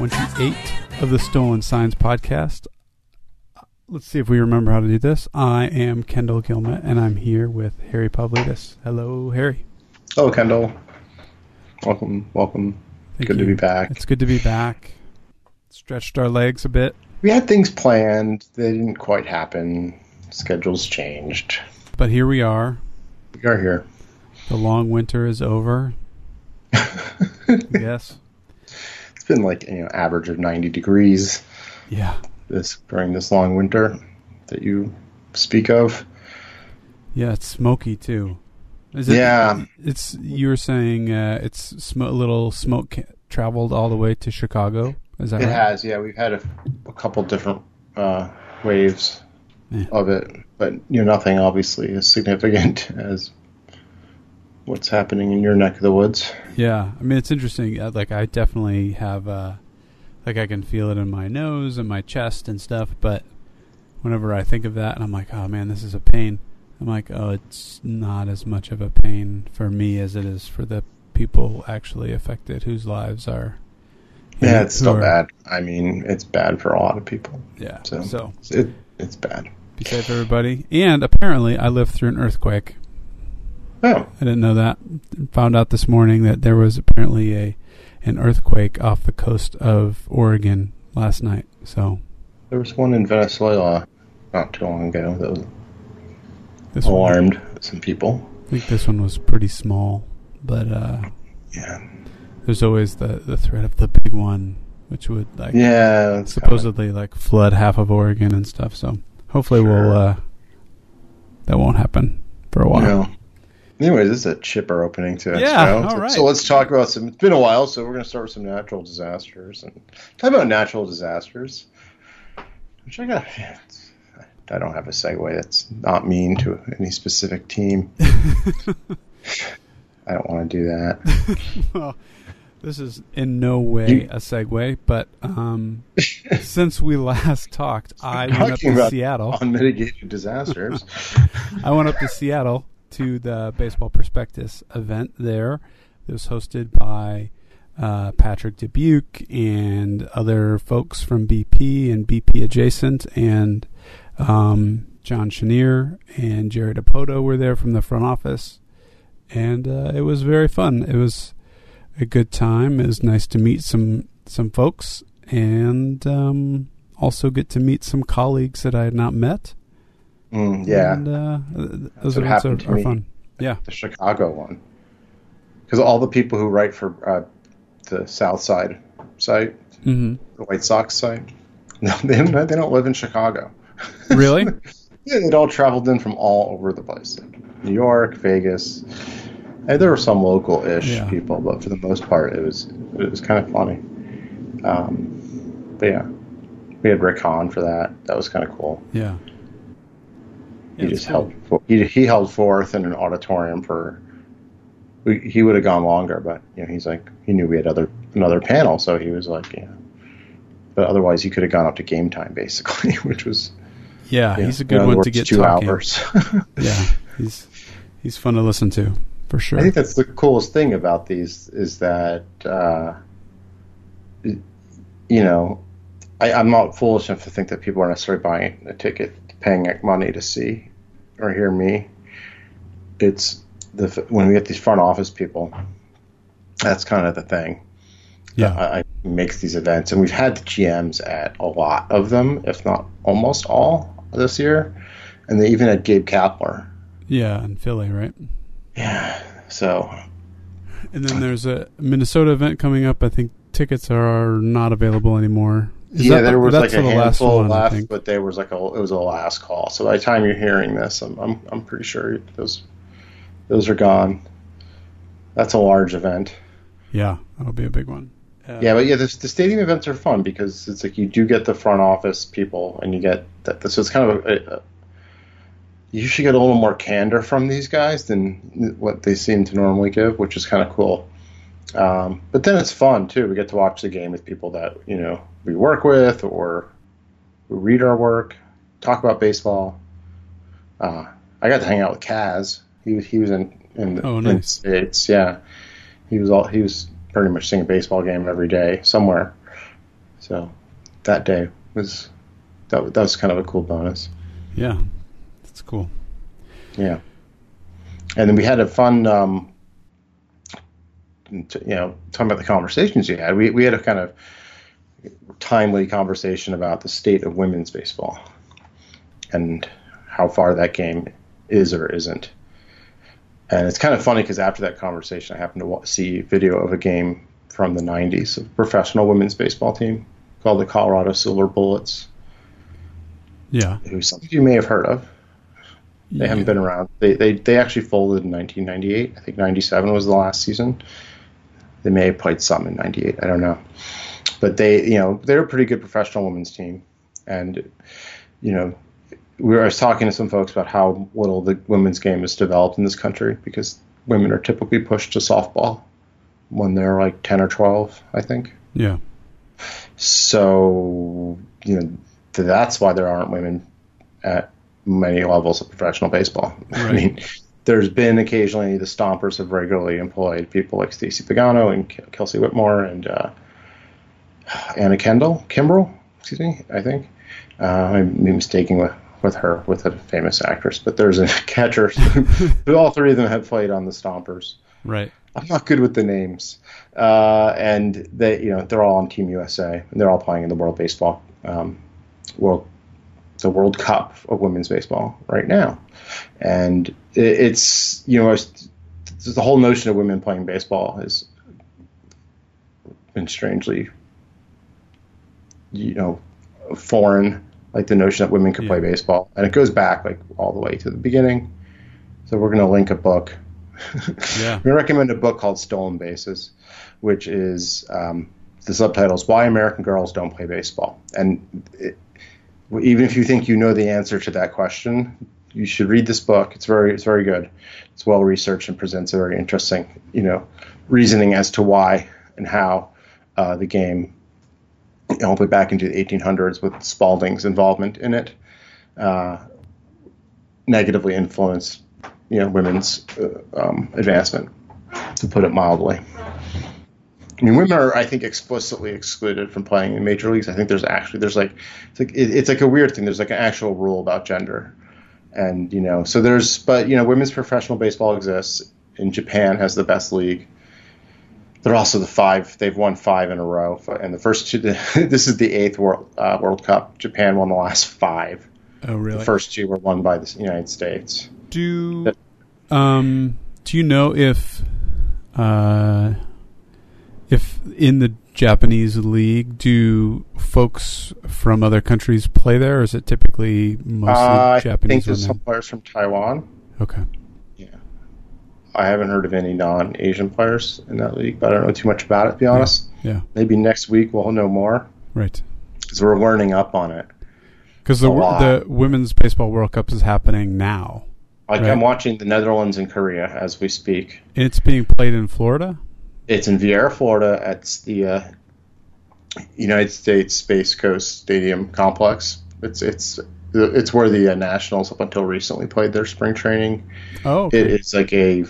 episode 28 of the Stolen Signs podcast. Let's see if we remember how to do this. I am Kendall Guillemette, and I'm here with Harry Pavlidis. Hello, Harry. Hello, Kendall. Welcome, welcome. Thank good you. to be back. It's good to be back. Stretched our legs a bit, We had things planned. They didn't quite happen. Schedules changed. but here we are. We are here. The long winter is over. yes. Been like you know average of 90 degrees Yeah. this during this long winter that you speak of. Yeah, it's smoky too. Is it, Yeah. It's you were saying uh, it's sm- a little smoke ca- traveled all the way to Chicago. Is that It right? has, yeah. We've had a, a couple different uh, waves Yeah. of it, but you know nothing obviously as significant as what's happening in your neck of the woods. Yeah, I mean it's interesting. uh, Like I definitely have, uh, like I can feel it in my nose and my chest and stuff. But whenever I think of that, and I'm like, oh man, this is a pain. I'm like, oh, it's not as much of a pain for me as it is for the people actually affected, whose lives are. Yeah, it's still are- bad. I mean, it's bad for a lot of people. Yeah. So, so it, it's bad. be safe, everybody. And apparently, I lived through an earthquake. Oh, I didn't know that. Found out this morning that there was apparently a an earthquake off the coast of Oregon last night. So there was one in Venezuela not too long ago that was this one, alarmed some people. I think this one was pretty small, but uh, Yeah, there's always the the threat of the big one, which would like yeah. supposedly like flood half of Oregon and stuff. So hopefully we'll uh, that won't happen for a while. yeah. Anyways, this is a chipper opening to it. Yeah, so, all right. So let's talk about some. It's been a while, so we're going to start with some natural disasters and talk about natural disasters. Which I got. I don't have a segue that's not mean to any specific team. I don't want to do that. well, this is in no way a segue, but um, since we last talked, I went up to Seattle. unmitigated disasters. I went up to Seattle to the Baseball Prospectus event there. It was hosted by uh, Patrick Dubuque and other folks from BP and BP adjacent, and um, John Chenier and Jerry Dipoto were there from the front office, and uh, it was very fun. It was a good time. It was nice to meet some some folks and um, also get to meet some colleagues that I had not met. Mm, yeah, And, uh, th- those events are, are fun. Yeah. the Chicago one. Because all the people who write for uh, the South Side site, hmm the White Sox site, no, they don't, they don't live in Chicago. Really? Yeah, they'd all traveled in from all over the place, like New York, Vegas. And there were some local-ish Yeah. people, but for the most part, it was it was kind of funny. Um, but yeah, we had Rick Hahn for that. That was kind of cool. Yeah. He Yeah, just held he he held forth in an auditorium for we, he would have gone longer but you know he's like he knew we had other another panel so he was like yeah but otherwise he could have gone up to game time basically which was Yeah, know, he's a good one to get two talking. hours Yeah, he's he's fun to listen to for sure. I think that's the coolest thing about these is that uh, you know I, I'm not foolish enough to think that people are necessarily buying a ticket, paying money to see or hear me. It's the when we get these front office people, that's kind of the thing. yeah, I, I makes these events, and we've had the GMs at a lot of them, if not almost all this year, and they even had Gabe Kapler. yeah, in Philly, right? Yeah, so And then there's a Minnesota event coming up. I think tickets are not available anymore. Is yeah, that there was like a handful one, left, but there was like a it was a last call. So by the time you're hearing this, I'm I'm, I'm pretty sure those those are gone. That's a large event. Yeah, that'll be a big one. Uh, Yeah, but yeah, the, the stadium events are fun because it's like you do get the front office people, and you get that. So it's kind of a, a you should get a little more candor from these guys than what they seem to normally give, which is kind of cool. Um, but then it's fun too. We get to watch the game with people that you know we work with or who read our work, talk about baseball. Uh, I got to hang out with Kaz. He was he was in in the, Oh, in the states. Yeah, he was all he was pretty much seeing a baseball game every day somewhere. So that day was that, that was kind of a cool bonus. Yeah, that's cool. Yeah, and then we had a fun, um, you know, talking about the conversations you had. We we had a kind of timely conversation about the state of women's baseball and how far that game is or isn't. And it's kind of funny because after that conversation, I happened to see video of a game from the 90s of a professional women's baseball team called the Colorado Silver Bullets. Yeah. Who some of you may have heard of. They yeah. haven't been around. They, they they actually folded in 1998. I think 97 was the last season. They may have played some in 98. I don't know. But they, you know, they're a pretty good professional women's team. And, you know, we were, I was talking to some folks about how little the women's game is developed in this country because women are typically pushed to softball when they're like 10 or 12, I think. Yeah. So, you know, that's why there aren't women at many levels of professional baseball. Right. I mean, there's been occasionally the Stompers have regularly employed people like Stacy Piagno and Kelsie Whitmore and uh, Anna Kendall, Kimbrell, excuse me, I think. Uh, I'm mistaken with with her, with a famous actress. But there's a catcher. all three of them have played on the Stompers. Right. I'm not good with the names, uh, and they, you know, they're all on Team USA, and they're all playing in the World Baseball, um, World, the World Cup of women's baseball right now, and it, it's, you know, it's, it's the whole notion of women playing baseball has been strangely, you know, foreign like the notion that women could yeah. play baseball, and it goes back like all the way to the beginning. So we're going to link a book. yeah. We recommend a book called Stolen Bases, which is um, the subtitle is Why American Girls Don't Play Baseball. And it, even if you think you know the answer to that question, you should read this book. It's very it's very good. It's well researched and presents a very interesting you know reasoning as to why and how uh, the game all the way back into the 1800s with Spalding's involvement in it, uh, negatively influenced you know women's uh, um, advancement, to put it mildly. I mean, women are, I think, explicitly excluded from playing in major leagues. I think there's actually there's like it's like it, it's like a weird thing. There's like an actual rule about gender, and you know, so there's but you know, women's professional baseball exists. In Japan has the best league they're also the five. They've won five in a row, and the first two. this is the eighth World uh, World Cup. Japan won the last five. Oh, really? The first two were won by the United States. Do um do you know if uh if in the Japanese league do folks from other countries play there, or is it typically mostly uh, Japanese? I think there's some players from Taiwan. Okay. I haven't heard of any non-Asian players in that league, but I don't know too much about it. To be honest, yeah. yeah. Maybe next week we'll know more. Right. Because we're learning up on it. Because the the women's baseball World Cup is happening now. Like right? I'm watching the Netherlands and Korea as we speak. And it's being played in Florida. It's in Viera, Florida, at the uh, United States Space Coast Stadium complex. It's it's it's where the uh, Nationals up until recently played their spring training. Oh, okay. it is like a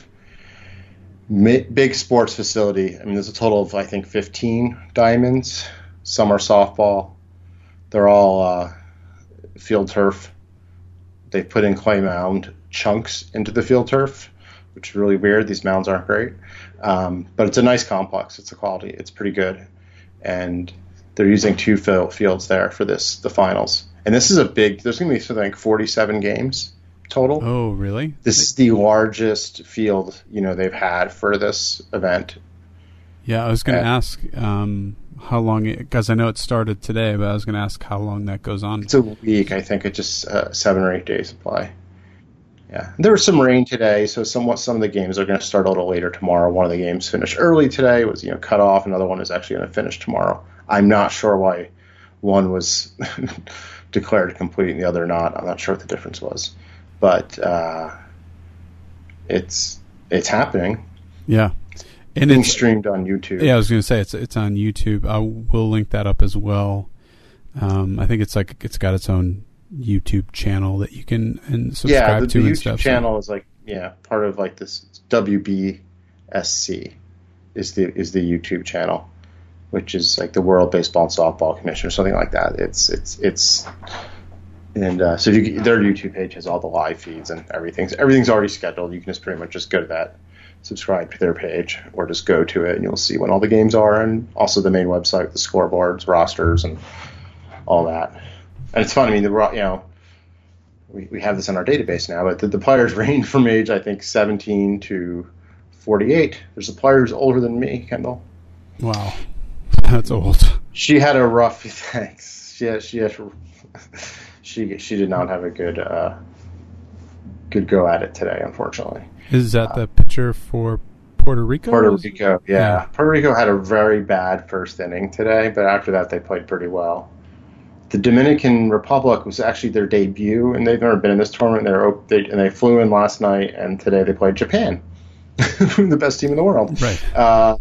big sports facility. I mean, there's a total of I think 15 diamonds. Some are softball. They're all uh, field turf. They've put in clay mound chunks into the field turf, which is really weird. These mounds aren't great, um, but it's a nice complex. It's a quality. It's pretty good, and they're using two fields there for this the finals. And this is a big. There's going to be something like 47 games total. Oh, really? This is the largest field you know they've had for this event. Yeah, I was going to ask um, how long because I know it started today, but I was going to ask how long that goes on. It's a week, I think. It's just uh, seven or eight days supply. Yeah, there was some rain today, so somewhat some of the games are going to start a little later tomorrow. One of the games finished early today, was you know cut off. Another one is actually going to finish tomorrow. I'm not sure why one was declared complete and the other not. I'm not sure what the difference was but uh, it's it's happening. Yeah, and it's streamed on YouTube. Yeah, I was going to say it's it's on YouTube. I will link that up as well. Um, I think it's like it's got its own YouTube channel that you can and subscribe yeah, the, to. the YouTube stuff, channel so. is like yeah part of like this WBSC is the is the YouTube channel, which is like the World Baseball and Softball Commission or something like that. It's it's it's and uh, so you, their YouTube page has all the live feeds and everything's everything's already scheduled. You can just pretty much just go to that, subscribe to their page, or just go to it and you'll see when all the games are, and also the main website, the scoreboards, rosters, and all that. And it's fun. I mean, the you know we, we have this in our database now, but the, the players range from age I think 17 to 48. There's a player who's older than me, Kendall. Wow, that's old. She had a rough. Thanks. She had, she had, she she did not have a good uh, good go at it today, unfortunately. Is that the pitcher for Puerto Rico? Puerto Rico, yeah. yeah. Puerto Rico had a very bad first inning today, but after that they played pretty well. The Dominican Republic was actually their debut, and they've never been in this tournament. They're, they and they flew in last night, and today they played Japan, the best team in the world. Right. Uh,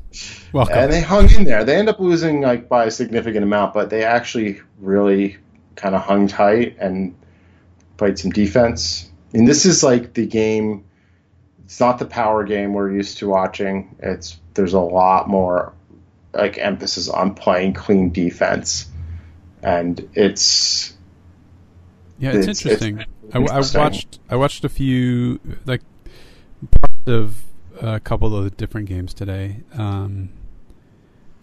Welcome. And they hung in there. They end up losing like by a significant amount, but they actually really kind of hung tight and played some defense. And this is like the game. It's not the power game we're used to watching. It's there's a lot more like emphasis on playing clean defense, and it's yeah, it's, it's interesting. It's I, I, watched I watched a few like parts of a couple of the different games today, um,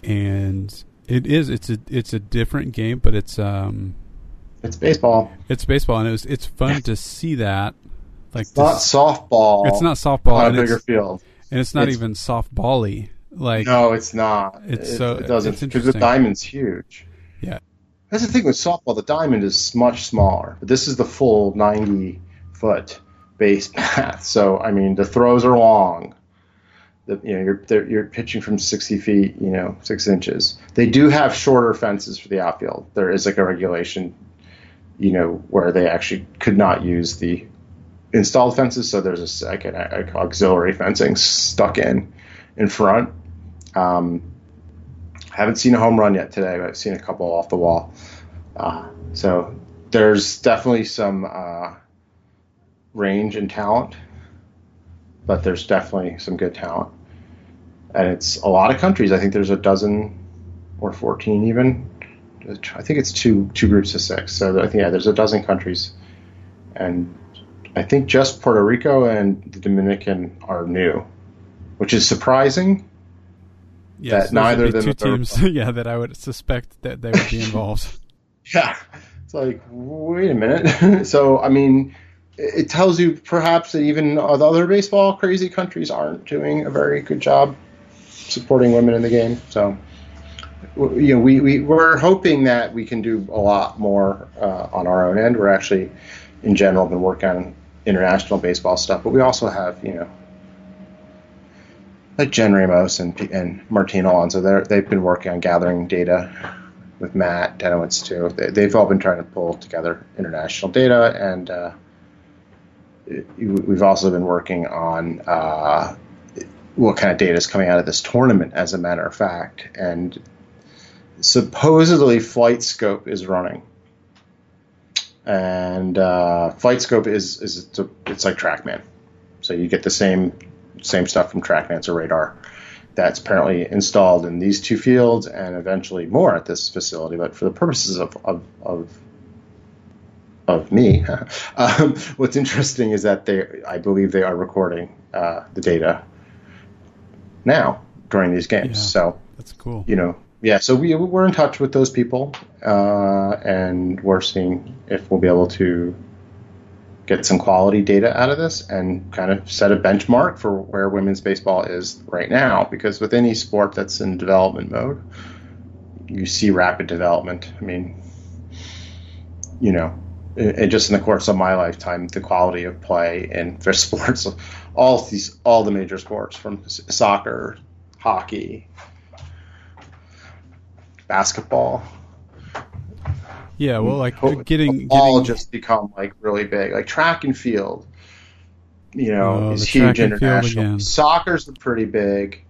and it is it's a it's a different game, but it's um, it's baseball. It's baseball, and it was it's fun to see that. Like it's not softball. It's not softball on a bigger field, and it's not it's, even softbally. Like no, it's not. It's it, so it doesn't because the diamond's huge. Yeah, that's the thing with softball. The diamond is much smaller, but this is the full ninety foot base path. So I mean, the throws are long. The, you know, you're you're pitching from 60 feet, you know, six inches. They do have shorter fences for the outfield. There is like a regulation you know, where they actually could not use the installed fences. So there's a second auxiliary fencing stuck in in front. Um, haven't seen a home run yet today, but I've seen a couple off the wall. Uh, so there's definitely some uh, range and talent, but there's definitely some good talent. And it's a lot of countries. I think there's a dozen or 14 even I think it's two two groups of six. So I think yeah, there's a dozen countries, and I think just Puerto Rico and the Dominican are new, which is surprising. Yes, that neither of them two teams. yeah, that I would suspect that they would be involved. yeah, it's like wait a minute. so I mean, it tells you perhaps that even the other baseball crazy countries aren't doing a very good job supporting women in the game. So you know, we, we, we're hoping that we can do a lot more uh, on our own end. We're actually, in general, been working on international baseball stuff, but we also have, you know, like Jen Ramos and, and Martina Alonso. They've been working on gathering data with Matt Dennewitz, too. They, have all been trying to pull together international data, and uh, we've also been working on uh, what kind of data is coming out of this tournament, as a matter of fact. And supposedly FlightScope is running, and uh, FlightScope is is it's, a, it's like TrackMan, so you get the same same stuff from TrackMan. It's a radar that's apparently installed in these two fields and eventually more at this facility. But for the purposes of of, of of me. um, what's interesting is that they, I believe, they are recording uh, the data now during these games. Yeah, so that's cool. You know, yeah, so we we're in touch with those people, uh, and we're seeing if we'll be able to get some quality data out of this and kind of set a benchmark for where women's baseball is right now. Because with any sport that's in development mode, you see rapid development. I mean, you know, it, just in the course of my lifetime, the quality of play in for sports, all these, all the major sports from soccer, hockey, basketball. Yeah, well, like getting all getting... just become like really big, like track and field. You know, oh, is huge international. Soccer's pretty big.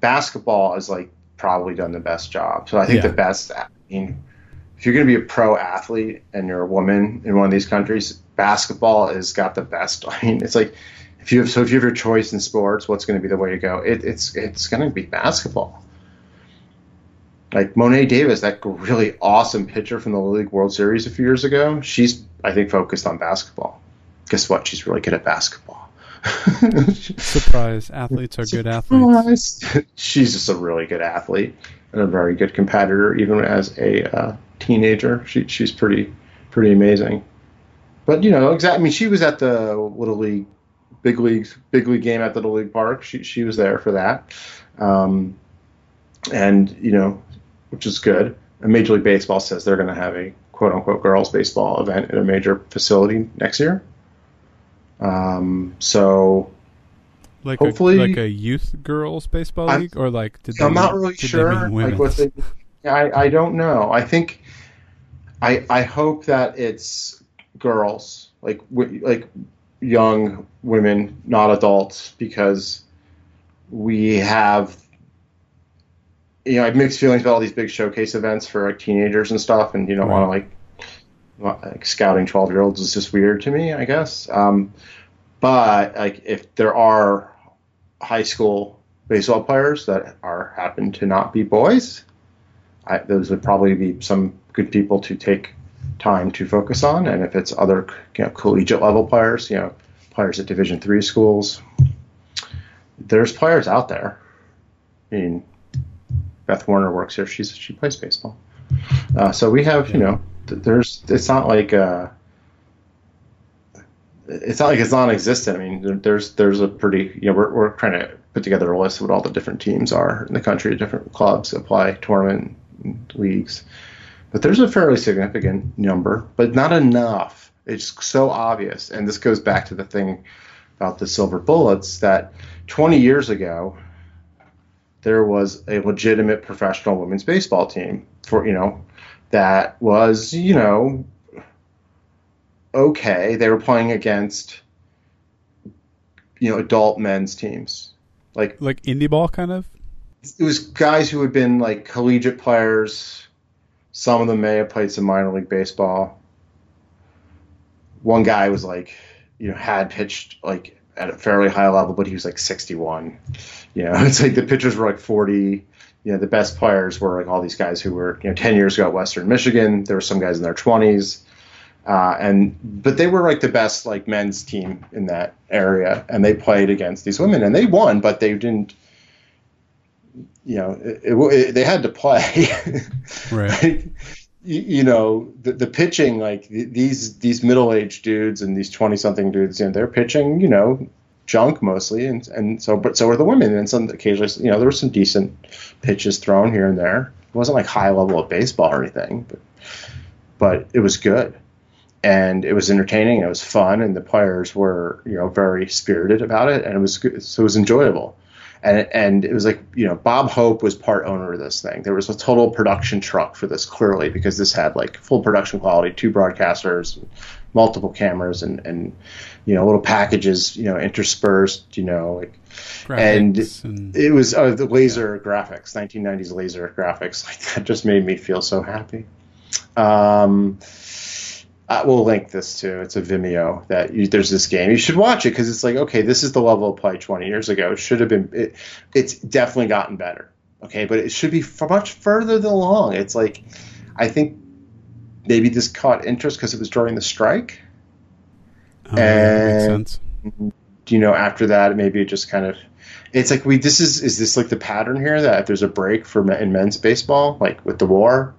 Basketball is like probably done the best job. So I think yeah. the best. I mean, if you're going to be a pro athlete and you're a woman in one of these countries, basketball has got the best. I mean, it's like if you have so if you have your choice in sports, what's going to be the way to go? It, it's it's going to be basketball like Mo'ne Davis, that really awesome pitcher from the Little League World Series a few years ago. She's I think focused on basketball. Guess what? She's really good at basketball. Surprise! Athletes are good athletes. She's just a really good athlete and a very good competitor, even as a uh, teenager. She, she's pretty pretty amazing. But you know, exactly. I mean, she was at the Little League, big leagues, big league game at the Little League Park. She she was there for that, um, and you know, which is good. And Major League Baseball says they're going to have a quote unquote girls baseball event at a major facility next year. Um, so like hopefully, a, like a youth girls baseball I'm- league, or like did I'm they, not really sure. Like what they, I I don't know. I think I I hope that it's girls, like like young women, not adults, because we have you know I have mixed feelings about all these big showcase events for like teenagers and stuff, and you don't want to like like scouting 12 year olds is just weird to me, I guess. Um, but like if there are high school baseball players that are happen to not be boys, I, those would probably be some good people to take time to focus on. And if it's other you know, collegiate level players, you know, players at Division three schools, there's players out there. I mean, Beth Warner works here. She's she plays baseball. Uh, so we have, you know, th- there's. It's not like. Uh, it's not like it's non-existent. I mean, there, there's there's a pretty you know we're we're trying to put together a list of what all the different teams are in the country, different clubs apply tournament leagues, but there's a fairly significant number, but not enough. It's so obvious, and this goes back to the thing about the silver bullets that 20 years ago there was a legitimate professional women's baseball team for you know that was you know okay. They were playing against you know adult men's teams. Like like indie ball kind of. it was guys who had been like collegiate players. Some of them may have played some minor league baseball. One guy was like, you know, had pitched like at a fairly high level, but he was like 61. You know, it's like the pitchers were like 40. You know, the best players were like all these guys who were, you know, 10 years ago at Western Michigan. There were some guys in their 20s. Uh, and but they were like the best like men's team in that area, and they played against these women, and they won, but they didn't. You know, it, it, it- they had to play. Right. You, know, the, the pitching, like th- these these middle aged dudes and these twenty something dudes, you know, they're pitching, you know, junk mostly, and and so but so are the women, and some occasionally, you know, there were some decent pitches thrown here and there. It wasn't like high level of baseball or anything, but but it was good and it was entertaining. It was fun, and the players were you know very spirited about it, and it was good, so it was enjoyable. And and it was like you know Bob Hope was part owner of this thing. There was a total production truck for this clearly because this had like full production quality, two broadcasters, multiple cameras, and and you know little packages you know interspersed you know like and and, it was uh, the laser graphics, 1990s laser graphics. Like that just made me feel so happy. Um, I will link this to. It's a Vimeo that you, there's this game. You should watch it because it's like okay, this is the level of play 20 years ago. It should have been. It, it's definitely gotten better. Okay, but it should be much further along. It's like I think maybe this caught interest because it was during the strike. oh, and- you know after that maybe it just kind of it's like we this is is this like the pattern here that if there's a break for in men's baseball like with the war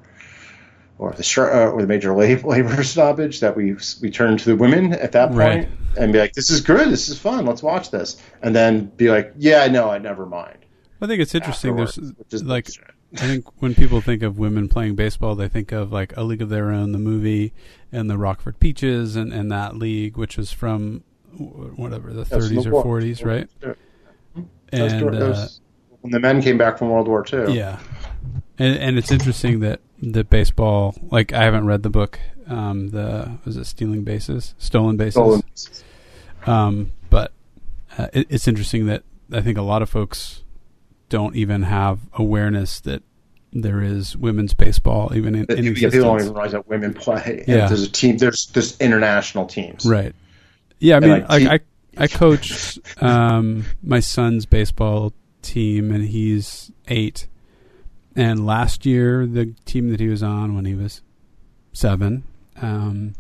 or the uh, or the major labor, labor stoppage that we we turn to the women at that point Right. and be like this is good this is fun let's watch this and then be like yeah no I never mind I think it's interesting. There's like. I think when people think of women playing baseball, they think of like A League of Their Own, the movie, and the Rockford Peaches, and, and that league, which was from whatever the That's 30s the or 40s, right? And uh, when the men came back from World War II yeah, and and it's interesting that that baseball. Like I haven't read the book. Um, the was it Stealing Bases, Stolen Bases. Stolen- Um, but uh, it, it's interesting that I think a lot of folks don't even have awareness that there is women's baseball even in, in yeah, people don't existence. even realize that women play. Yeah. There's a team. There's there's international teams. Right. Yeah, I mean, like, he- I I coached um, my son's baseball team, and he's eight, and last year, the team that he was on when he was seven um,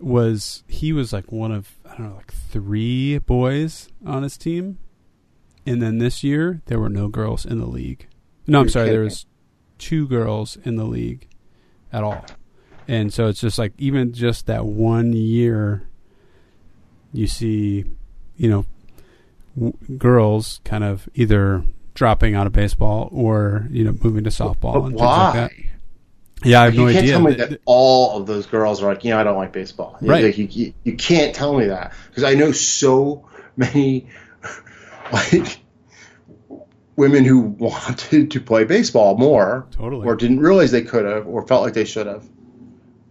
was he was like one of I don't know like three boys on his team, and then this year there were no girls in the league. No, I'm sorry, there was two girls in the league at all, and so it's just like even just that one year, you see, you know, w- girls kind of either dropping out of baseball or you know moving to softball But and why? things like that. Yeah, I have you no can't idea. tell me Th- that all of those girls are like, you know, I don't like baseball. Right. Like, you, you, you can't tell me that because I know so many like women who wanted to play baseball more Totally. or didn't realize they could have or felt like they should have.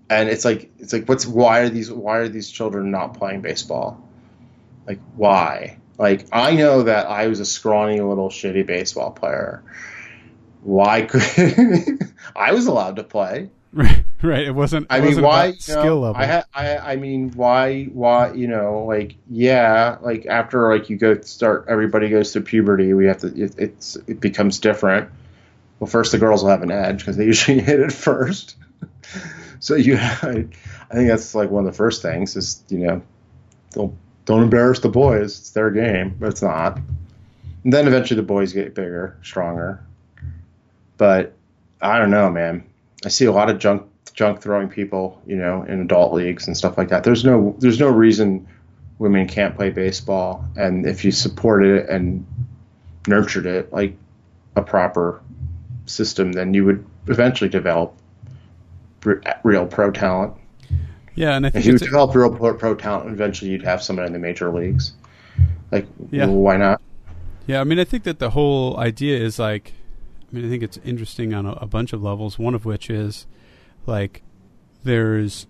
And it's like it's like what's why are these why are these children not playing baseball? Like why? Like I know that I was a scrawny little shitty baseball player. Why could I was allowed to play? Right, right. It wasn't. I it mean, wasn't why? you skill know, level? I, ha- I I mean, why? Why? You know, like yeah, like after like you go start, everybody goes through puberty. We have to. It, it's it becomes different. Well, first the girls will have an edge because they usually hit it first. so you, I, I think that's like one of the first things is you know, don't don't embarrass the boys. It's their game, but it's not. And then eventually the boys get bigger, stronger. But I don't know, man. I see a lot of junk junk throwing people, you know, in adult leagues and stuff like that. There's no there's no reason women can't play baseball, and if you supported it and nurtured it like a proper system, then you would eventually develop real pro talent. Yeah, and I If you develop real pro, pro talent, eventually you'd have someone in the major leagues. Like, Yeah. well, why not? yeah. I mean, I think that the whole idea is like. I mean, I think it's interesting on a, a bunch of levels. One of which is like there's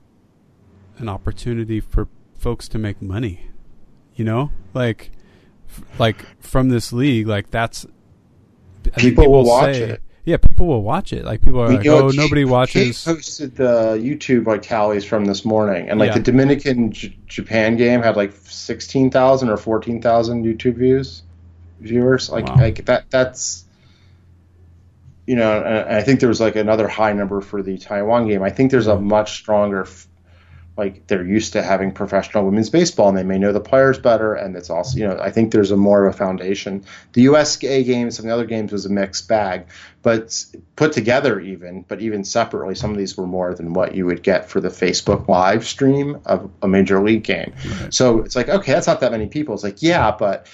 an opportunity for folks to make money. You know, like f- like from this league, like that's think People will watch it. Yeah, people will watch it. Like people are like, You know, oh, nobody watches. posted the YouTube like tallies from this morning, and like Yeah. the Dominican J- Japan game had like sixteen thousand or fourteen thousand YouTube views, viewers. Like, Wow. like that. That's you know, and I think there was like another high number for the Taiwan game. I think there's a much stronger. f- Like they're used to having professional women's baseball, and they may know the players better. And it's also, you know, I think there's a more of a foundation. The USA games and the other games was a mixed bag, but put together even, but even separately, some of these were more than what you would get for the Facebook live stream of a major league game. Right. So it's like, okay, that's not that many people. It's like, yeah, but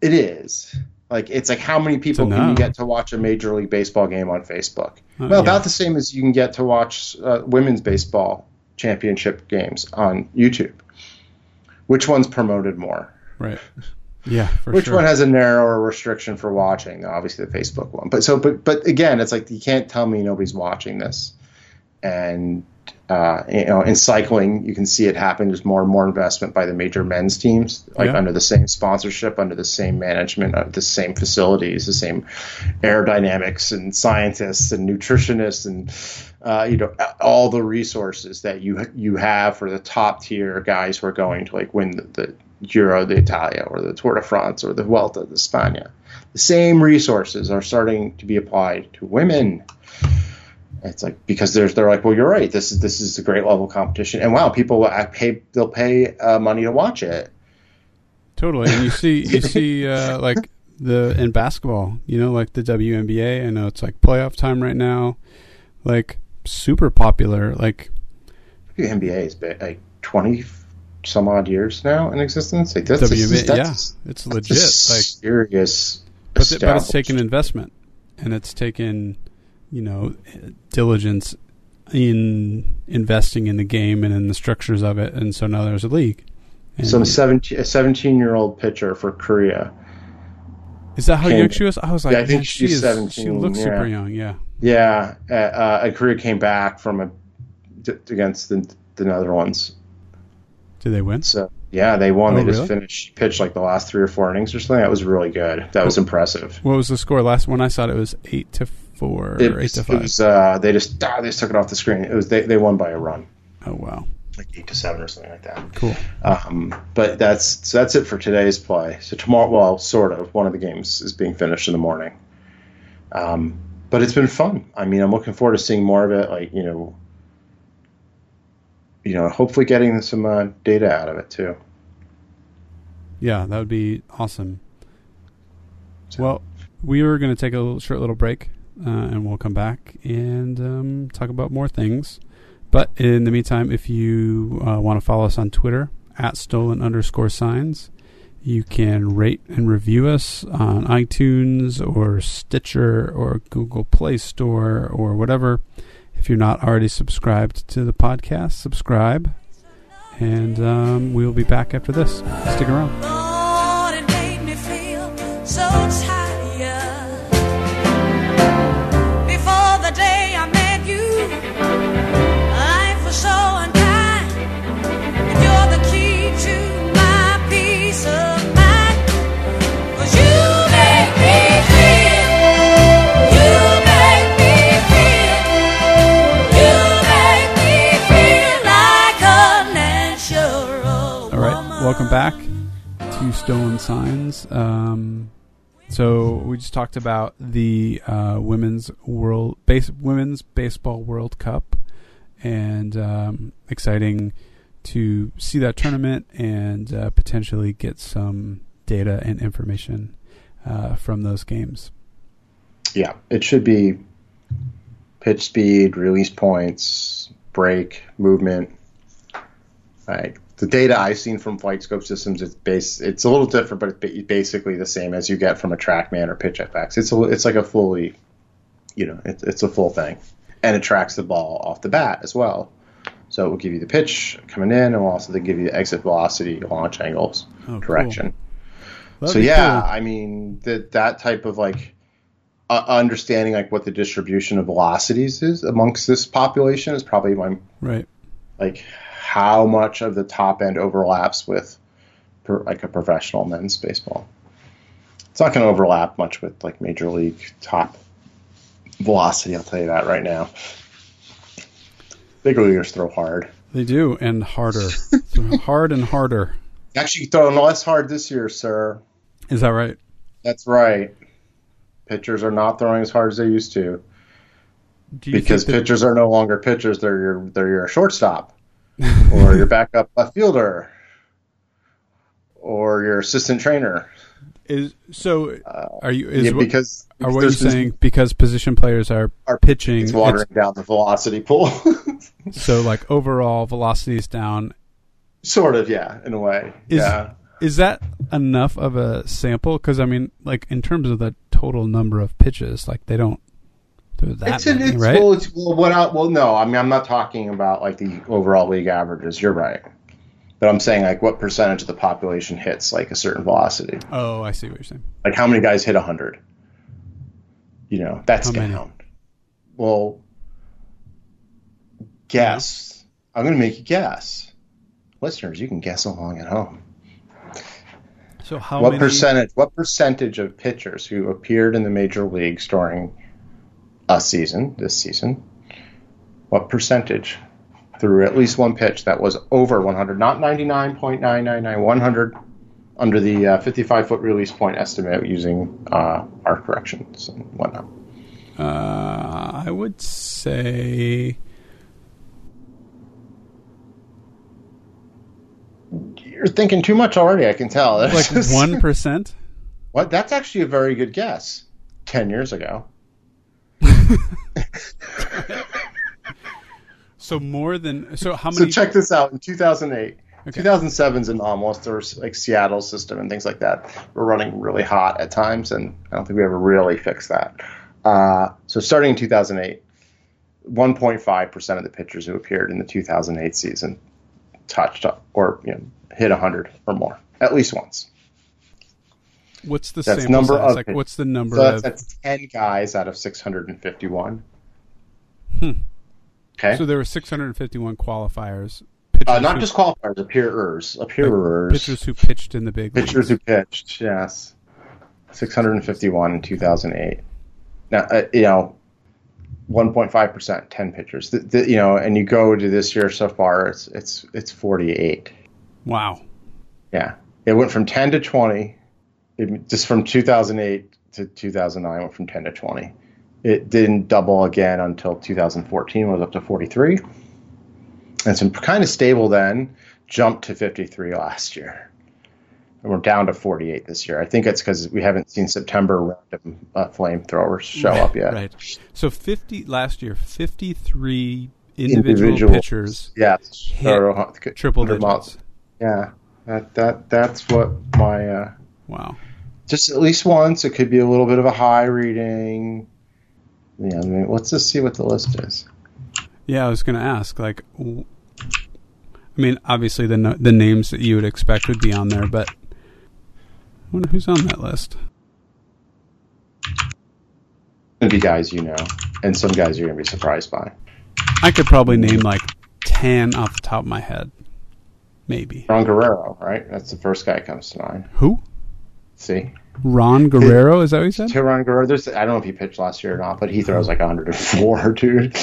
it is. Like, it's like how many people can you get to watch a major league baseball game on Facebook? Uh, well, yeah. about the same as you can get to watch uh, women's baseball championship games on YouTube. Which one's promoted more? right. Yeah, for Which sure. one has a narrower restriction for watching? Obviously, the Facebook one. But so, but but again, it's like you can't tell me nobody's watching this. And uh, you know, in cycling, you can see it happen. There's more and more investment by the major men's teams, like Yeah. under the same sponsorship, under the same management, under the same facilities, the same aerodynamics and scientists and nutritionists and uh, you know all the resources that you you have for the top tier guys who are going to like win the, the Giro d'Italia or the Tour de France or the Vuelta de España. The same resources are starting to be applied to women. It's like because there's they're like, well, you're right. This is this is a great level of competition, and wow, people will act- pay they'll pay uh, money to watch it. Totally, and you see, you see, uh, like the in basketball, you know, like the WNBA. I know it's like playoff time right now, like super popular. Like, The NBA has been like twenty some odd years now in existence. Like that's, WNBA, is- that's, yeah, it's a legit. Like, serious. but, but it's taken investment, and it's taken, you know, diligence in investing in the game and in the structures of it, and so now there's a league. And some 17, a 17 year old pitcher for Korea. is that how came- young she was? I was like, Yeah, I think man, she she's is. 17, She looks yeah. super young. Yeah. Yeah, uh, uh, and Korea came back from a d- against the the Netherlands. Did they win? So yeah, they won. Oh, they just finished pitched like the last three or four innings or something. That was really good. That was impressive. What was the score last? one I saw it, it was eight to four It, or eight to it was, uh, they just ah, they just took it off the screen. It was they, they won by a run, oh wow, like eight to seven or something like that. cool. Um, but that's so that's it for today's play. So tomorrow, well, sort of, one of the games is being finished in the morning. Um, but it's been fun. I mean, I'm looking forward to seeing more of it. Like you know, you know, hopefully getting some uh, data out of it too. Yeah, that would be awesome. So. Well, we are going to take a little, short little break, uh, and we'll come back and um, talk about more things. But in the meantime, if you uh, want to follow us on Twitter at stolen underscore signs, you can rate and review us on iTunes or Stitcher or Google Play Store or whatever. If you're not already subscribed to the podcast, subscribe. And um, we will be back after this. Stick around. Welcome back to Stolen Signs. Um, so we just talked about the uh, women's world base women's baseball World Cup, and um, exciting to see that tournament and uh, potentially get some data and information uh, from those games. Yeah, it should be pitch speed, release points, break, movement. Like the data I've seen from FlightScope systems, it's base, it's a little different, but it's basically the same as you get from a TrackMan or PitchFX. It's a, it's like a fully, you know, it, it's a full thing, and it tracks the ball off the bat as well. So it will give you the pitch coming in, and will also give you the exit velocity, launch angles, oh, direction. Cool. So yeah, cool. I mean that that type of like uh, understanding like what the distribution of velocities is amongst this population is probably my right. Like how much of the top end overlaps with per, like a professional men's baseball. It's not going to overlap much with like major league top velocity. I'll tell you that right now. Big leaguers throw hard. They do, and harder, hard and harder. Actually, throwing less hard this year, sir. Is that right? That's right. Pitchers are not throwing as hard as they used to. because pitchers are no longer pitchers; they're your they're your shortstop or your backup left fielder, or your assistant trainer. Is so? Uh, are you? Is, yeah, because are what you saying? Because position players are, are pitching, it's watering it's, down the velocity pool. so, like overall velocity is down. Sort of, yeah, in a way. Is, yeah. Is that enough of a sample? Because I mean, like in terms of the total number of pitches, like they don't that it's, many, it's right? Well, it's, well, what I, well, no, I mean, I'm not talking about like the overall league averages. You're right, but I'm saying like what percentage of the population hits like a certain velocity. Oh, I see what you're saying. Like how many guys hit 100? You know, that's how down. Many? Well, guess. Yeah. I'm going to make you guess. Listeners, you can guess along at home. So how what many... percentage? What percentage of pitchers who appeared in the major leagues during a season, this season, what percentage through at least one pitch that was over 100, not 99.999, 100 under the uh, 55 foot release point estimate using uh, our corrections and whatnot? Uh, I would say. You're thinking too much already. I can tell. like one percent. What? That's actually a very good guess. Ten years ago. so more than so how many? So check this out. In 2008, okay. 2007's anomalous. There was like Seattle system and things like that were running really hot at times, and I don't think we ever really fixed that. Uh, so starting in 2008, 1.5 percent of the pitchers who appeared in the 2008 season touched or you know, hit 100 or more at least once. What's the same? that's number size? of like, what's the number so that's, of... that's ten guys out of six hundred and fifty one. Hmm. Okay. So there were six hundred and fifty one qualifiers. Uh, not who, just qualifiers, appearers, appearers. Like pitchers who pitched in the big. Pitchers leagues. who pitched, yes. Six hundred and fifty one in two thousand eight. Now uh, you know. 1.5 percent, 10 pitchers. The, the, you know, and you go to this year so far, it's it's it's 48. Wow. Yeah, it went from 10 to 20 it, just from 2008 to 2009 went from 10 to 20 It didn't double again until 2014, was up to 43. And some kind of stable then, jumped to 53 last year. And we're down to 48 this year. I think it's because we haven't seen September random uh, flamethrowers show right, up yet. Right. So 50 last year, 53 individual, individual pitchers. Yes. Hit triple digits. Yeah. That that that's what my uh, wow. Just at least once. It could be a little bit of a high reading. Yeah. I mean, let's just see what the list is. Yeah, I was going to ask. Like, I mean, obviously the the names that you would expect would be on there, but I wonder who's on that list. Gonna be guys you know, and some guys you're gonna be surprised by. I could probably name like ten off the top of my head, maybe. Ron Guerrero, right? That's the first guy that comes to mind. Who? See, Ron Guerrero, is that what you said? Tayron Guerrero, there's, I don't know if he pitched last year or not, but he throws like 104, dude.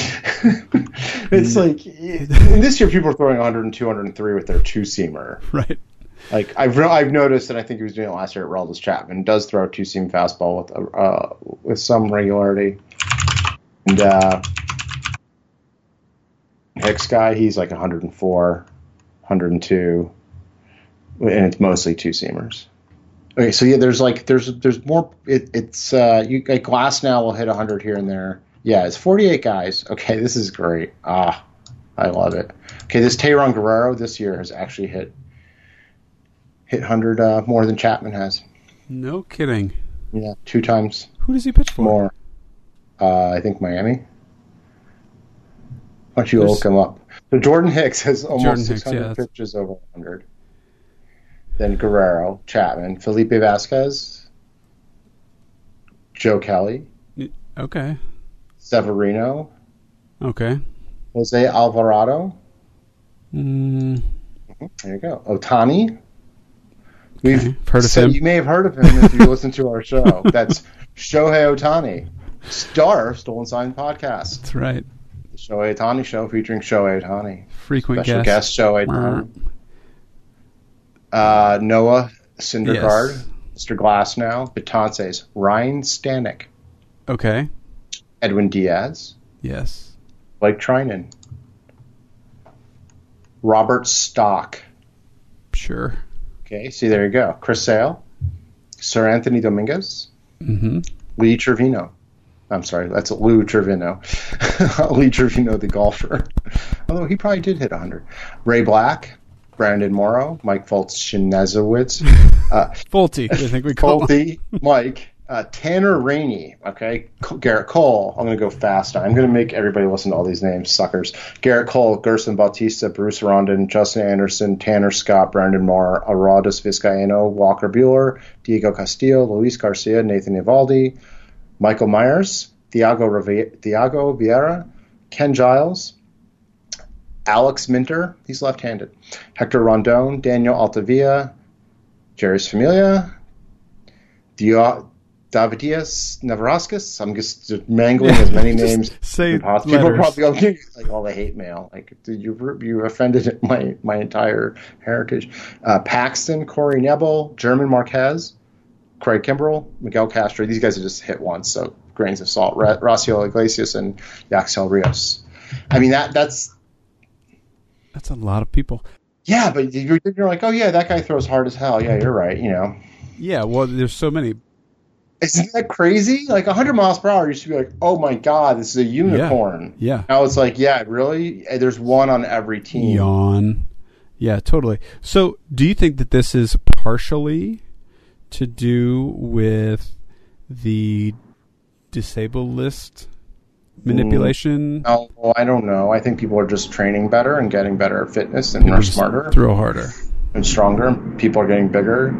it's like this year people are throwing 100 and 203 with their two seamer. Right. Like I've I've noticed, and I think he was doing it last year at Aroldis Chapman. Does throw a two seam fastball with uh, with some regularity, and uh, Hicks guy, he's like 104, 102, and it's mostly two seamers. Okay, so yeah, there's like there's there's more. It, it's uh, you like Glasnow will hit 100 here and there. Yeah, it's 48 guys. Okay, this is great. Ah, I love it. Okay, this Tayron Guerrero this year has actually hit hit 100 uh, more than Chapman has. No kidding. Yeah, two times. Who does he pitch for? More. Uh, I think Miami. Why don't you There's... look him up? So Jordan Hicks has almost 600 yeah, pitches over 100. Then Guerrero, Chapman, Felipe Vasquez, Joe Kelly. Okay. Severino. Okay. Jose Alvarado. Mm. There you go. Ohtani. We've okay. heard of so him. You may have heard of him if you listen to our show. That's Shohei Ohtani, star Stolen Sign podcast. That's right. The Shohei Ohtani show featuring Shohei Ohtani. Frequent Special guest. guest Shohei Ohtani. Uh, Noah Syndergaard, yes. Mr. Glasnow, Betances, Ryan Stanek. Okay. Edwin Diaz. Yes. Blake Treinen. Robert Stock. Sure. Okay, see, there you go. Chris Sale, Seranthony Dominguez, mm-hmm. Lee Trevino. I'm sorry, that's Lou Trevino. Lee Trevino, the golfer. Although he probably did hit 100. Ray Black, Brandon Morrow, Mike Fultz Shinezowitz. Uh, Fulty, I think we call Fulty, Mike, uh, Tanner Rainey, okay, Gerrit Cole. I'm going to go fast. I'm going to make everybody listen to all these names, suckers. Gerrit Cole, Gerson Bautista, Bruce Rondon, Justin Anderson, Tanner Scott, Brandon Moore, Arodys Vizcaino, Walker Buehler, Diego Castillo, Luis Garcia, Nathan Eovaldi, Michael Myers, Thiago, Thiago Vieira, Ken Giles, Alex Minter, he's left-handed, Hector Rondon, Daniel Altavilla, Jeurys Familia, Dio, Davidius Neverauskas. I'm just mangling as many names say as possible. People probably going like all the hate mail. Like, did you you offended my my entire heritage? Uh, Paxton, Corey Knebel, German Marquez, Craig Kimbrel, Miguel Castro. These guys are just hit once, so grains of salt. Rocio Iglesias and Yacksel Rios. I mean that that's that's a lot of people. Yeah, but you're, you're like, oh yeah, that guy throws hard as hell. Yeah, you're right. You know. Yeah, well, there's so many isn't that crazy? Like 100 miles per hour you should be like, oh my god, this is a unicorn. Yeah. yeah. Now it's like, yeah, really? Eh, there's one on every team. Yawn. Yeah, totally. So, do you think that this is partially to do with the disabled list manipulation? No, I don't know. I think people are just training better and getting better at fitness and are smarter. Throw harder. And stronger. People are getting bigger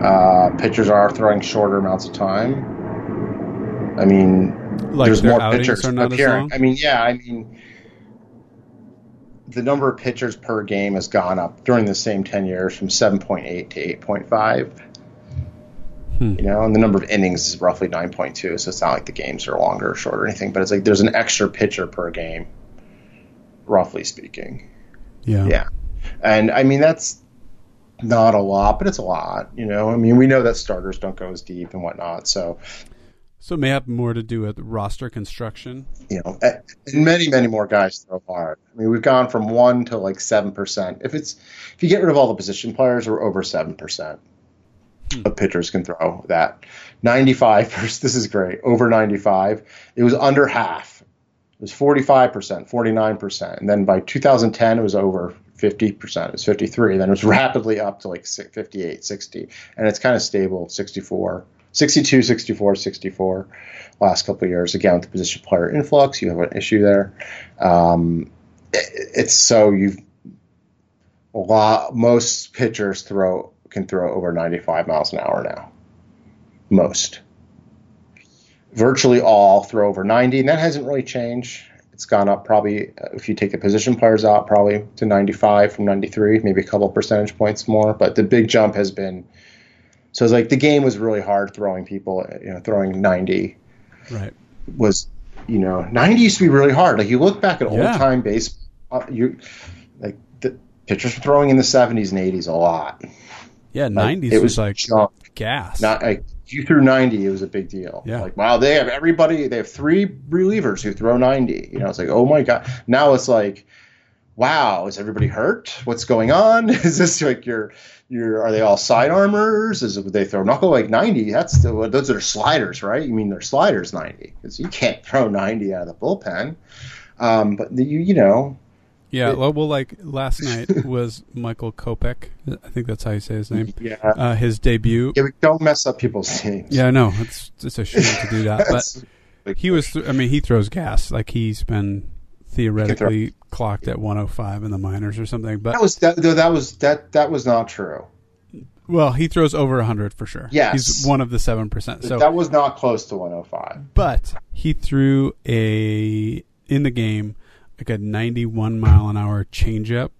uh, pitchers are throwing shorter amounts of time. I mean, like there's more pitchers appearing. I mean, yeah, I mean, the number of pitchers per game has gone up during the same 10 years from 7.8 to 8.5. Hmm. You know, and the number of innings is roughly 9.2, so it's not like the games are longer or shorter or anything, but it's like there's an extra pitcher per game, roughly speaking. Yeah. Yeah. And I mean, that's not a lot, but it's a lot. You know, I mean, we know that starters don't go as deep and whatnot. So, So it may have more to do with roster construction. You know, and many, many more guys throw hard. I mean, we've gone from one to like seven percent. If it's if you get rid of all the position players, we're over seven percent hmm. of pitchers can throw that. Ninety five. This is great. Over ninety five. It was under half. It was forty five percent, forty nine percent, and then by 2010 it was over 50%. It was 53. Then it was rapidly up to like 58, 60. And it's kind of stable, 64. 62, 64, 64 last couple years. Again, with the position player influx, you have an issue there. Um, it, it's so you've a lot. Most pitchers throw can throw over 95 miles an hour now. Most. Virtually all throw over 90, and that hasn't really changed. It's gone up probably uh, if you take the position players out, probably to 95 from 93, maybe a couple percentage points more. But the big jump has been so it's like the game was really hard throwing people, you know, throwing 90. Right. Was, you know, 90 used to be really hard. Like you look back at yeah. old time baseball, uh, you like the pitchers were throwing in the 70s and 80s a lot. Yeah, like, 90s it was, was like junk. gas. Not like you threw 90, it was a big deal. Yeah. Like, wow, they have everybody, they have three relievers who throw 90. You know, it's like, oh my God. Now it's like, wow, is everybody hurt? What's going on? Is this like your your are they all side armors? Is it, they throw knuckle like ninety? That's still, those are sliders, right? You mean they're sliders ninety because you can't throw ninety out of the bullpen. Um, but the, you you know. Yeah, it, well, like last night was Michael Kopech. I think that's how you say his name. Yeah. Uh, his debut. Yeah, don't mess up people's names. Yeah, I know. It's it's a shame to do that, but he was. Th- I mean, he throws gas. Like he's been theoretically clocked at 105 in the minors or something. But that was that, that was that that was not true. Well, he throws over 100 for sure. Yes, he's one of the seven percent. So that was not close to 105. But he threw a in the game like a 91 mile an hour changeup.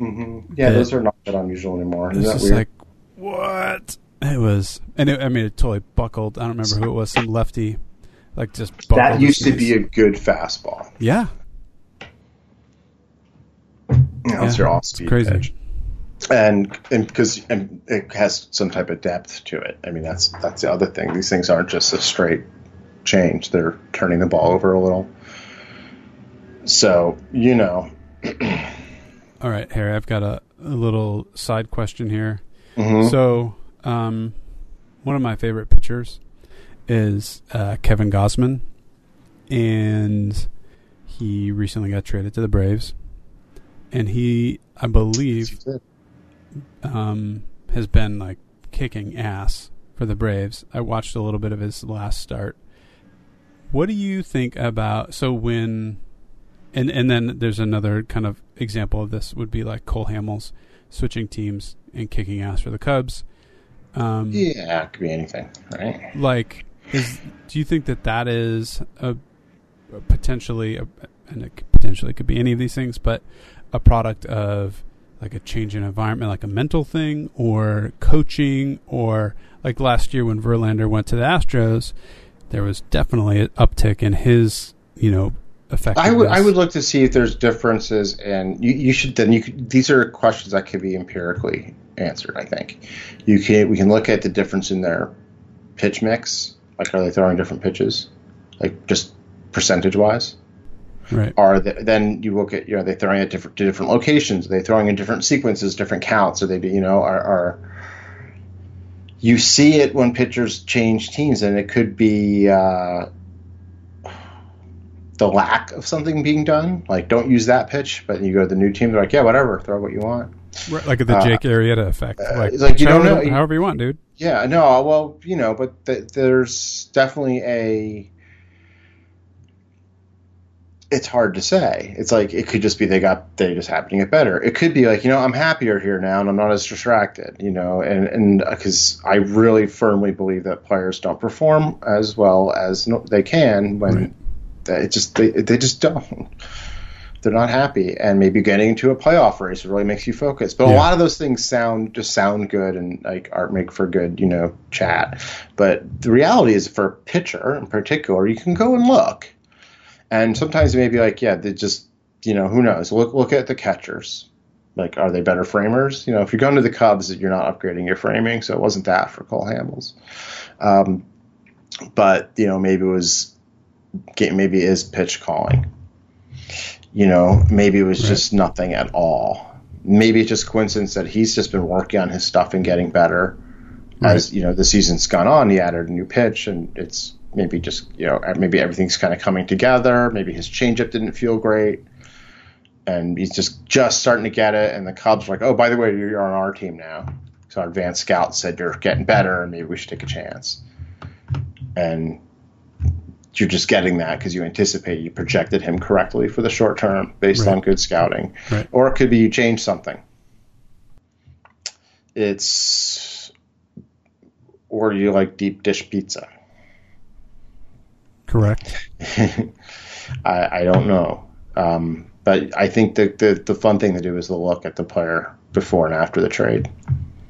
Mm-hmm. Yeah, those are not that unusual anymore. Is that weird? like what? It was, and it, I mean, it totally buckled. I don't remember who it was. Some lefty, like just buckled. that used to be a good fastball. Yeah, yeah, it's your off speed crazy. pitch. And and because and it has some type of depth to it. I mean, that's that's the other thing. These things aren't just a straight change; they're turning the ball over a little. So you know. All right, Harry. I've got a, a little side question here. Mm-hmm. So, um, one of my favorite pitchers is uh, Kevin Gausman, and he recently got traded to the Braves and he, I believe, um, has been like kicking ass for the Braves. I watched a little bit of his last start. What do you think about so when, and and then there's another kind of example of this would be like Cole Hamels switching teams and kicking ass for the Cubs. Um, yeah, it could be anything, right? Like, is do you think that that is a, a potentially, a, and it potentially could be any of these things, but a product of like a change in environment, like a mental thing, or coaching, or like last year when Verlander went to the Astros, there was definitely an uptick in his, you know, effectiveness. I would I would look to see if there's differences, and you, you should then you could, these are questions that could be empirically answered. I think you can we can look at the difference in their pitch mix, like are they throwing different pitches, like just percentage wise. Right. Are the, then you look at you know they throwing at different different locations, are they throwing in different sequences, different counts, Are they you know are, are you see it when pitchers change teams, and it could be uh, the lack of something being done. Like, don't use that pitch, but you go to the new team, they're like, yeah, whatever, throw what you want. Right, like the Jake uh, Arrieta effect. Uh, like, like you don't know, however you want, dude. Yeah, no, well, you know, but th- there's definitely a it's hard to say. It's like it could just be they got they just happen to get better. It could be like you know I'm happier here now and I'm not as distracted. You know, and and because I really firmly believe that players don't perform as well as no, they can when right. It just they they just don't. They're not happy, and maybe getting into a playoff race really makes you focus. But yeah. a lot of those things sound just sound good and like art make for good, you know, chat. But the reality is, for a pitcher in particular, you can go and look and sometimes maybe like, yeah, they just, you know, who knows? Look, look at the catchers. Like, are they better framers? You know, if you're going to the Cubs, you're not upgrading your framing, so it wasn't that for Cole Hamels. Um, but you know maybe it was maybe is pitch calling. You know, maybe it was right. just nothing at all. Maybe it's just coincidence that he's just been working on his stuff and getting better. Right. As you know, the season's gone on, he added a new pitch, and it's maybe just you know maybe everything's kind of coming together. Maybe his changeup didn't feel great, and he's just just starting to get it. And the Cubs were like, oh, by the way, you're on our team now. So our advanced scout said you're getting better, and maybe we should take a chance. And you're just getting that because you anticipate you projected him correctly for the short term based right. on good scouting, right. or it could be you change something. It's or you like deep dish pizza. Correct. I, I don't know, um, but I think the, the the fun thing to do is to look at the player before and after the trade.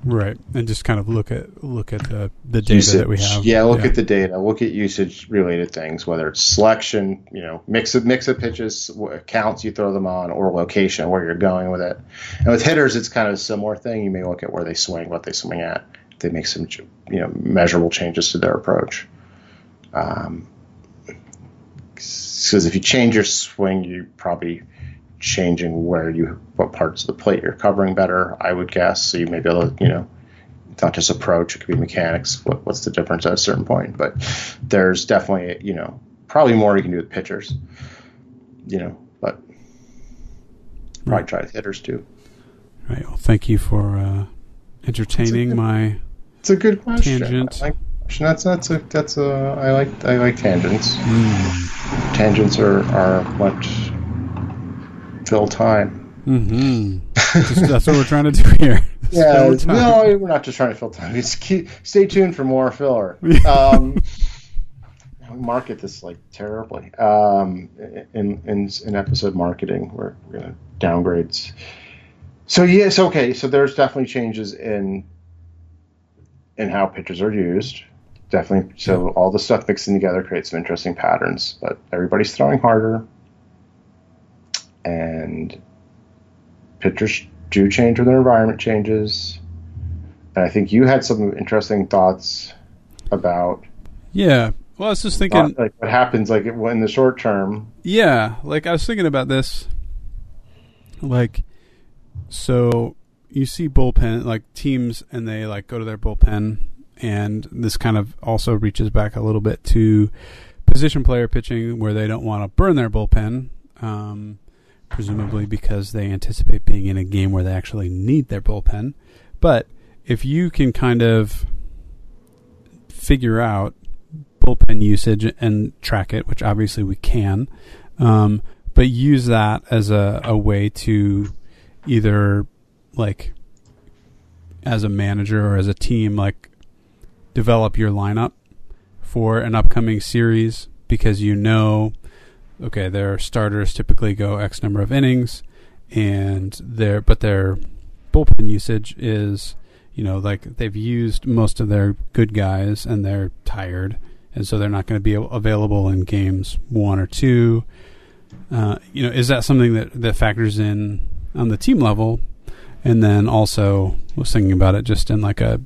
Right, and just kind of look at look at the the data usage. that we have. Yeah, look yeah. at the data. Look at usage related things, whether it's selection, you know, mix of mix of pitches, counts you throw them on, or location where you're going with it. And with hitters, it's kind of a similar thing. You may look at where they swing, what they swing at. They make some you know measurable changes to their approach. Um, because if you change your swing, you probably changing where you what parts of the plate you're covering better. I would guess so you may be able to you know it's not just approach; it could be mechanics. What, what's the difference at a certain point? But there's definitely you know probably more you can do with pitchers. You know, but probably right. try with hitters too. Right. Well, thank you for uh, entertaining good, my. It's a good question. Tangent. Like, that's that's a that's a I like I like tangents. Mm. Tangents are are much fill time. Mm-hmm. that's what we're trying to do here. yeah, no, we're not just trying to fill time. Just keep, stay tuned for more filler. Um, market this like terribly um, in, in in episode marketing. We're, we're gonna downgrades. So yes, okay. So there's definitely changes in in how pitches are used. Definitely. So all the stuff mixing together creates some interesting patterns. But everybody's throwing harder and pitchers do change when their environment changes. And I think you had some interesting thoughts about. Yeah. Well, I was just thinking, like what happens, like in the short term. Yeah, like I was thinking about this. Like, so you see bullpen, like teams, and they like go to their bullpen, and this kind of also reaches back a little bit to position player pitching, where they don't want to burn their bullpen. Um, presumably because they anticipate being in a game where they actually need their bullpen. But if you can kind of figure out bullpen usage and track it, which obviously we can, um, but use that as a, a way to either like as a manager or as a team, like develop your lineup for an upcoming series because you know okay, their starters typically go X number of innings, and their but their bullpen usage is, you know, like they've used most of their good guys and they're tired, and so they're not going to be available in games one or two. Uh, you know, is that something that that factors in on the team level? And then also was thinking about it just in like a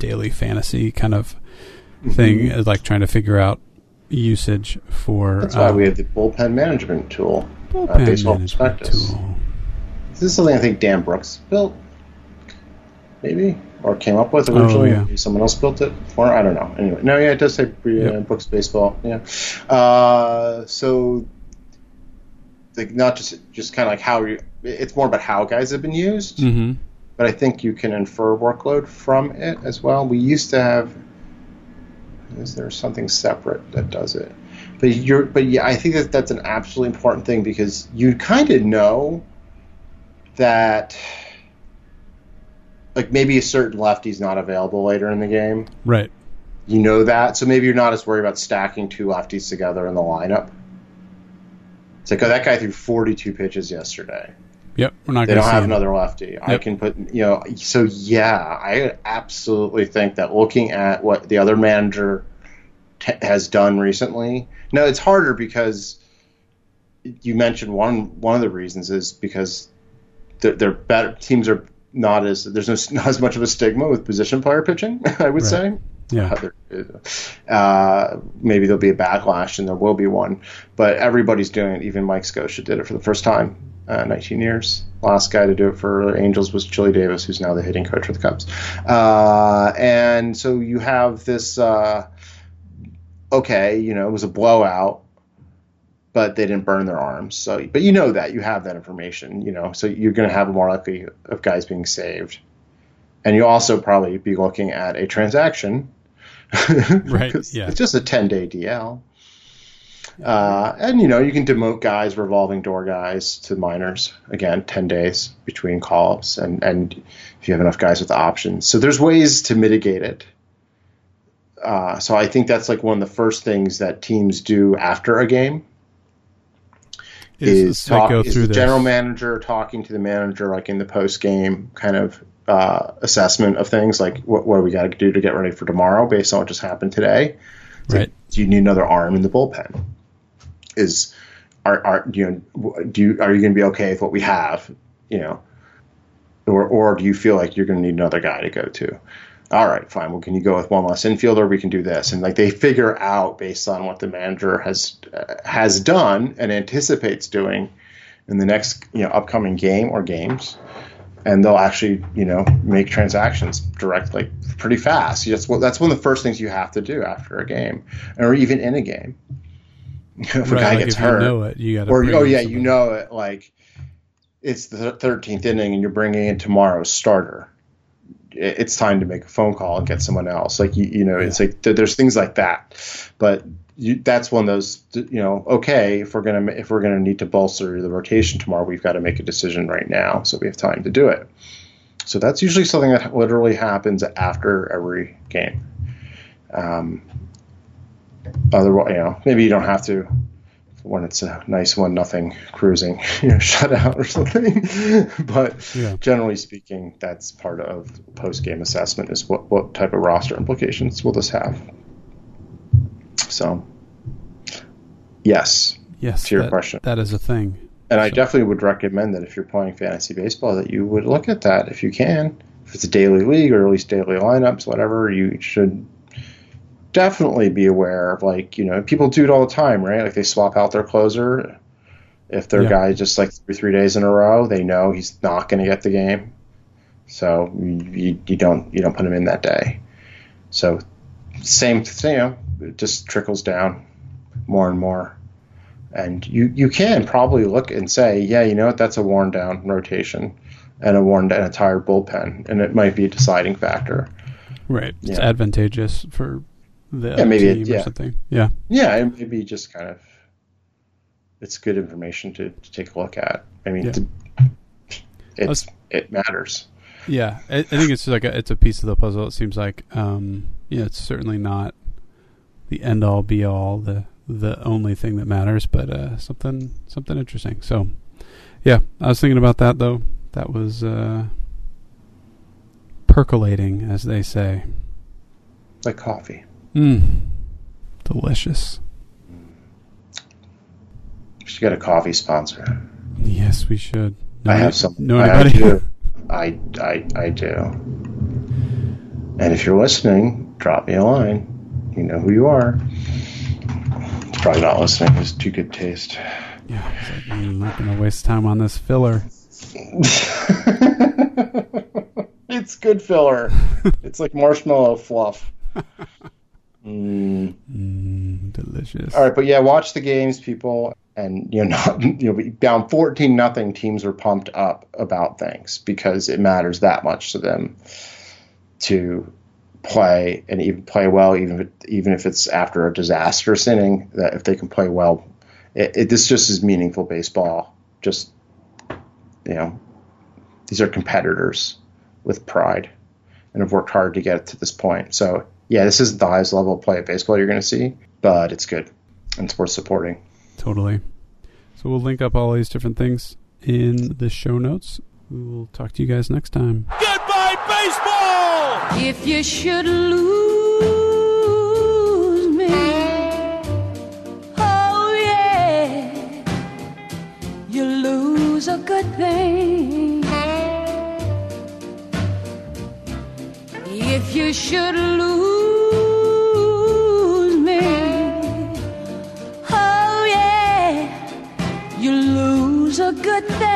daily fantasy kind of thing, mm-hmm. like trying to figure out usage for. That's why um, we have the bullpen management tool, uh, bullpen uh, baseball prospectus. Tool. This is something I think Dan Brooks built, maybe, or came up with originally. Oh, yeah. Someone else built it for. I don't know. Anyway, no, yeah, it does say uh, yep. Brooks baseball. Yeah, uh, so like not just just kind of like how you. It's more about how guys have been used. Mm-hmm. But I think you can infer workload from it as well. We used to have is there something separate that does it? But you're, but yeah, I think that that's an absolutely important thing because you kind of know that, like maybe a certain lefty's not available later in the game. Right. You know that, so maybe you're not as worried about stacking two lefties together in the lineup. It's like, oh, that guy threw 42 pitches yesterday. Yep, we're not. They don't have him. another lefty. Yep. I can put you know. So yeah, I absolutely think that looking at what the other manager t- has done recently. Now it's harder because you mentioned one one of the reasons is because they're, they're better teams are not as there's no, not as much of a stigma with position player pitching. I would right. say Yeah. Uh, maybe there'll be a backlash, and there will be one. But everybody's doing it. Even Mike Scioscia did it for the first time, uh, 19 years. Last guy to do it for Angels was Chili Davis, who's now the hitting coach for the Cubs. Uh, and so you have this. Uh, okay, you know, it was a blowout but they didn't burn their arms. So, but you know that you have that information, you know, so you're going to have more likely of guys being saved, and you also probably be looking at a transaction, right? Yeah, it's just a 10 day DL. Uh, and you know you can demote guys, revolving door guys to minors. Again, ten days between call-ups, and and if you have enough guys with options, so there's ways to mitigate it. Uh, so I think that's like one of the first things that teams do after a game is, is, talk, is the this. general manager talking to the manager like in the post game kind of uh, assessment of things like what, what do we got to do to get ready for tomorrow based on what just happened today do you need another arm in the bullpen is are, are you know do you are you going to be okay with what we have you know or or do you feel like you're going to need another guy to go to all right, fine. Well, can you go with one less infielder? We can do this, and like they figure out based on what the manager has uh, has done and anticipates doing in the next you know upcoming game or games, and they'll actually you know make transactions directly pretty fast. That's what that's one of the first things you have to do after a game, or even in a game. if right, a guy like gets hurt, you know it, you or oh yeah, you know it like it's the 13th inning and you're bringing in tomorrow's starter it's time to make a phone call and get someone else. Like you, you know, yeah. it's like there's things like that, but you, that's one of those. You know, okay, if we're gonna if we're gonna need to bolster the rotation tomorrow, we've got to make a decision right now, so we have time to do it. So that's usually something that literally happens after every game. Um, otherwise, you know, maybe you don't have to when it's a nice one nothing cruising you know shutout or something but yeah. generally speaking that's part of post game assessment is what what type of roster implications will this have so yes yes to your that, question. that is a thing. And so. I definitely would recommend that if you're playing fantasy baseball that you would look at that if you can. If it's a daily league or at least daily lineups whatever you should definitely be aware of like you know people do it all the time right? Like they swap out their closer. If their yeah. guy just like three three days in a row they know he's not going to get the game. So you, you don't you don't put him in that day. So same thing you know it just trickles down more and more and you you can probably look and say yeah you know what that's a worn down rotation and a worn down a tired bullpen and it might be a deciding factor right it's advantageous for the yeah, maybe it, yeah. something. Yeah. Yeah, maybe just kind of it's good information to, to take a look at. I mean, yeah. to, it's it matters. Yeah, I, I, think it's like a, it's a piece of the puzzle. It seems like, um, yeah, it's certainly not the end all be all, the the only thing that matters, but uh, something something interesting. So, yeah, I was thinking about that though. That was uh, percolating, as they say, like coffee. Mmm. Delicious. We should get a coffee sponsor. Yes, we should. No, I have some. No, I do. I, I, I do. And if you're listening, drop me a line. You know who you are. Probably not listening. It's too good taste. Yeah, like, I'm not going to waste time on this filler. it's good filler. it's like marshmallow fluff. Mm. Mm, delicious. All right, but yeah, watch the games, people, and you know, not, you know, be down fourteen nothing. Teams are pumped up about things because it matters that much to them to play and even play well, even if even if it's after a disastrous inning. That if they can play well, it, it, this just is meaningful baseball. Just you know, these are competitors with pride and have worked hard to get to this point. So yeah, this isn't the highest level of play of baseball you're going to see, but it's good and it's worth supporting. Totally. So we'll link up all these different things in the show notes. We will talk to you guys next time. Goodbye, baseball! If you should lose me, oh yeah, you lose a good thing. If you should lose me, oh yeah, you lose a good thing.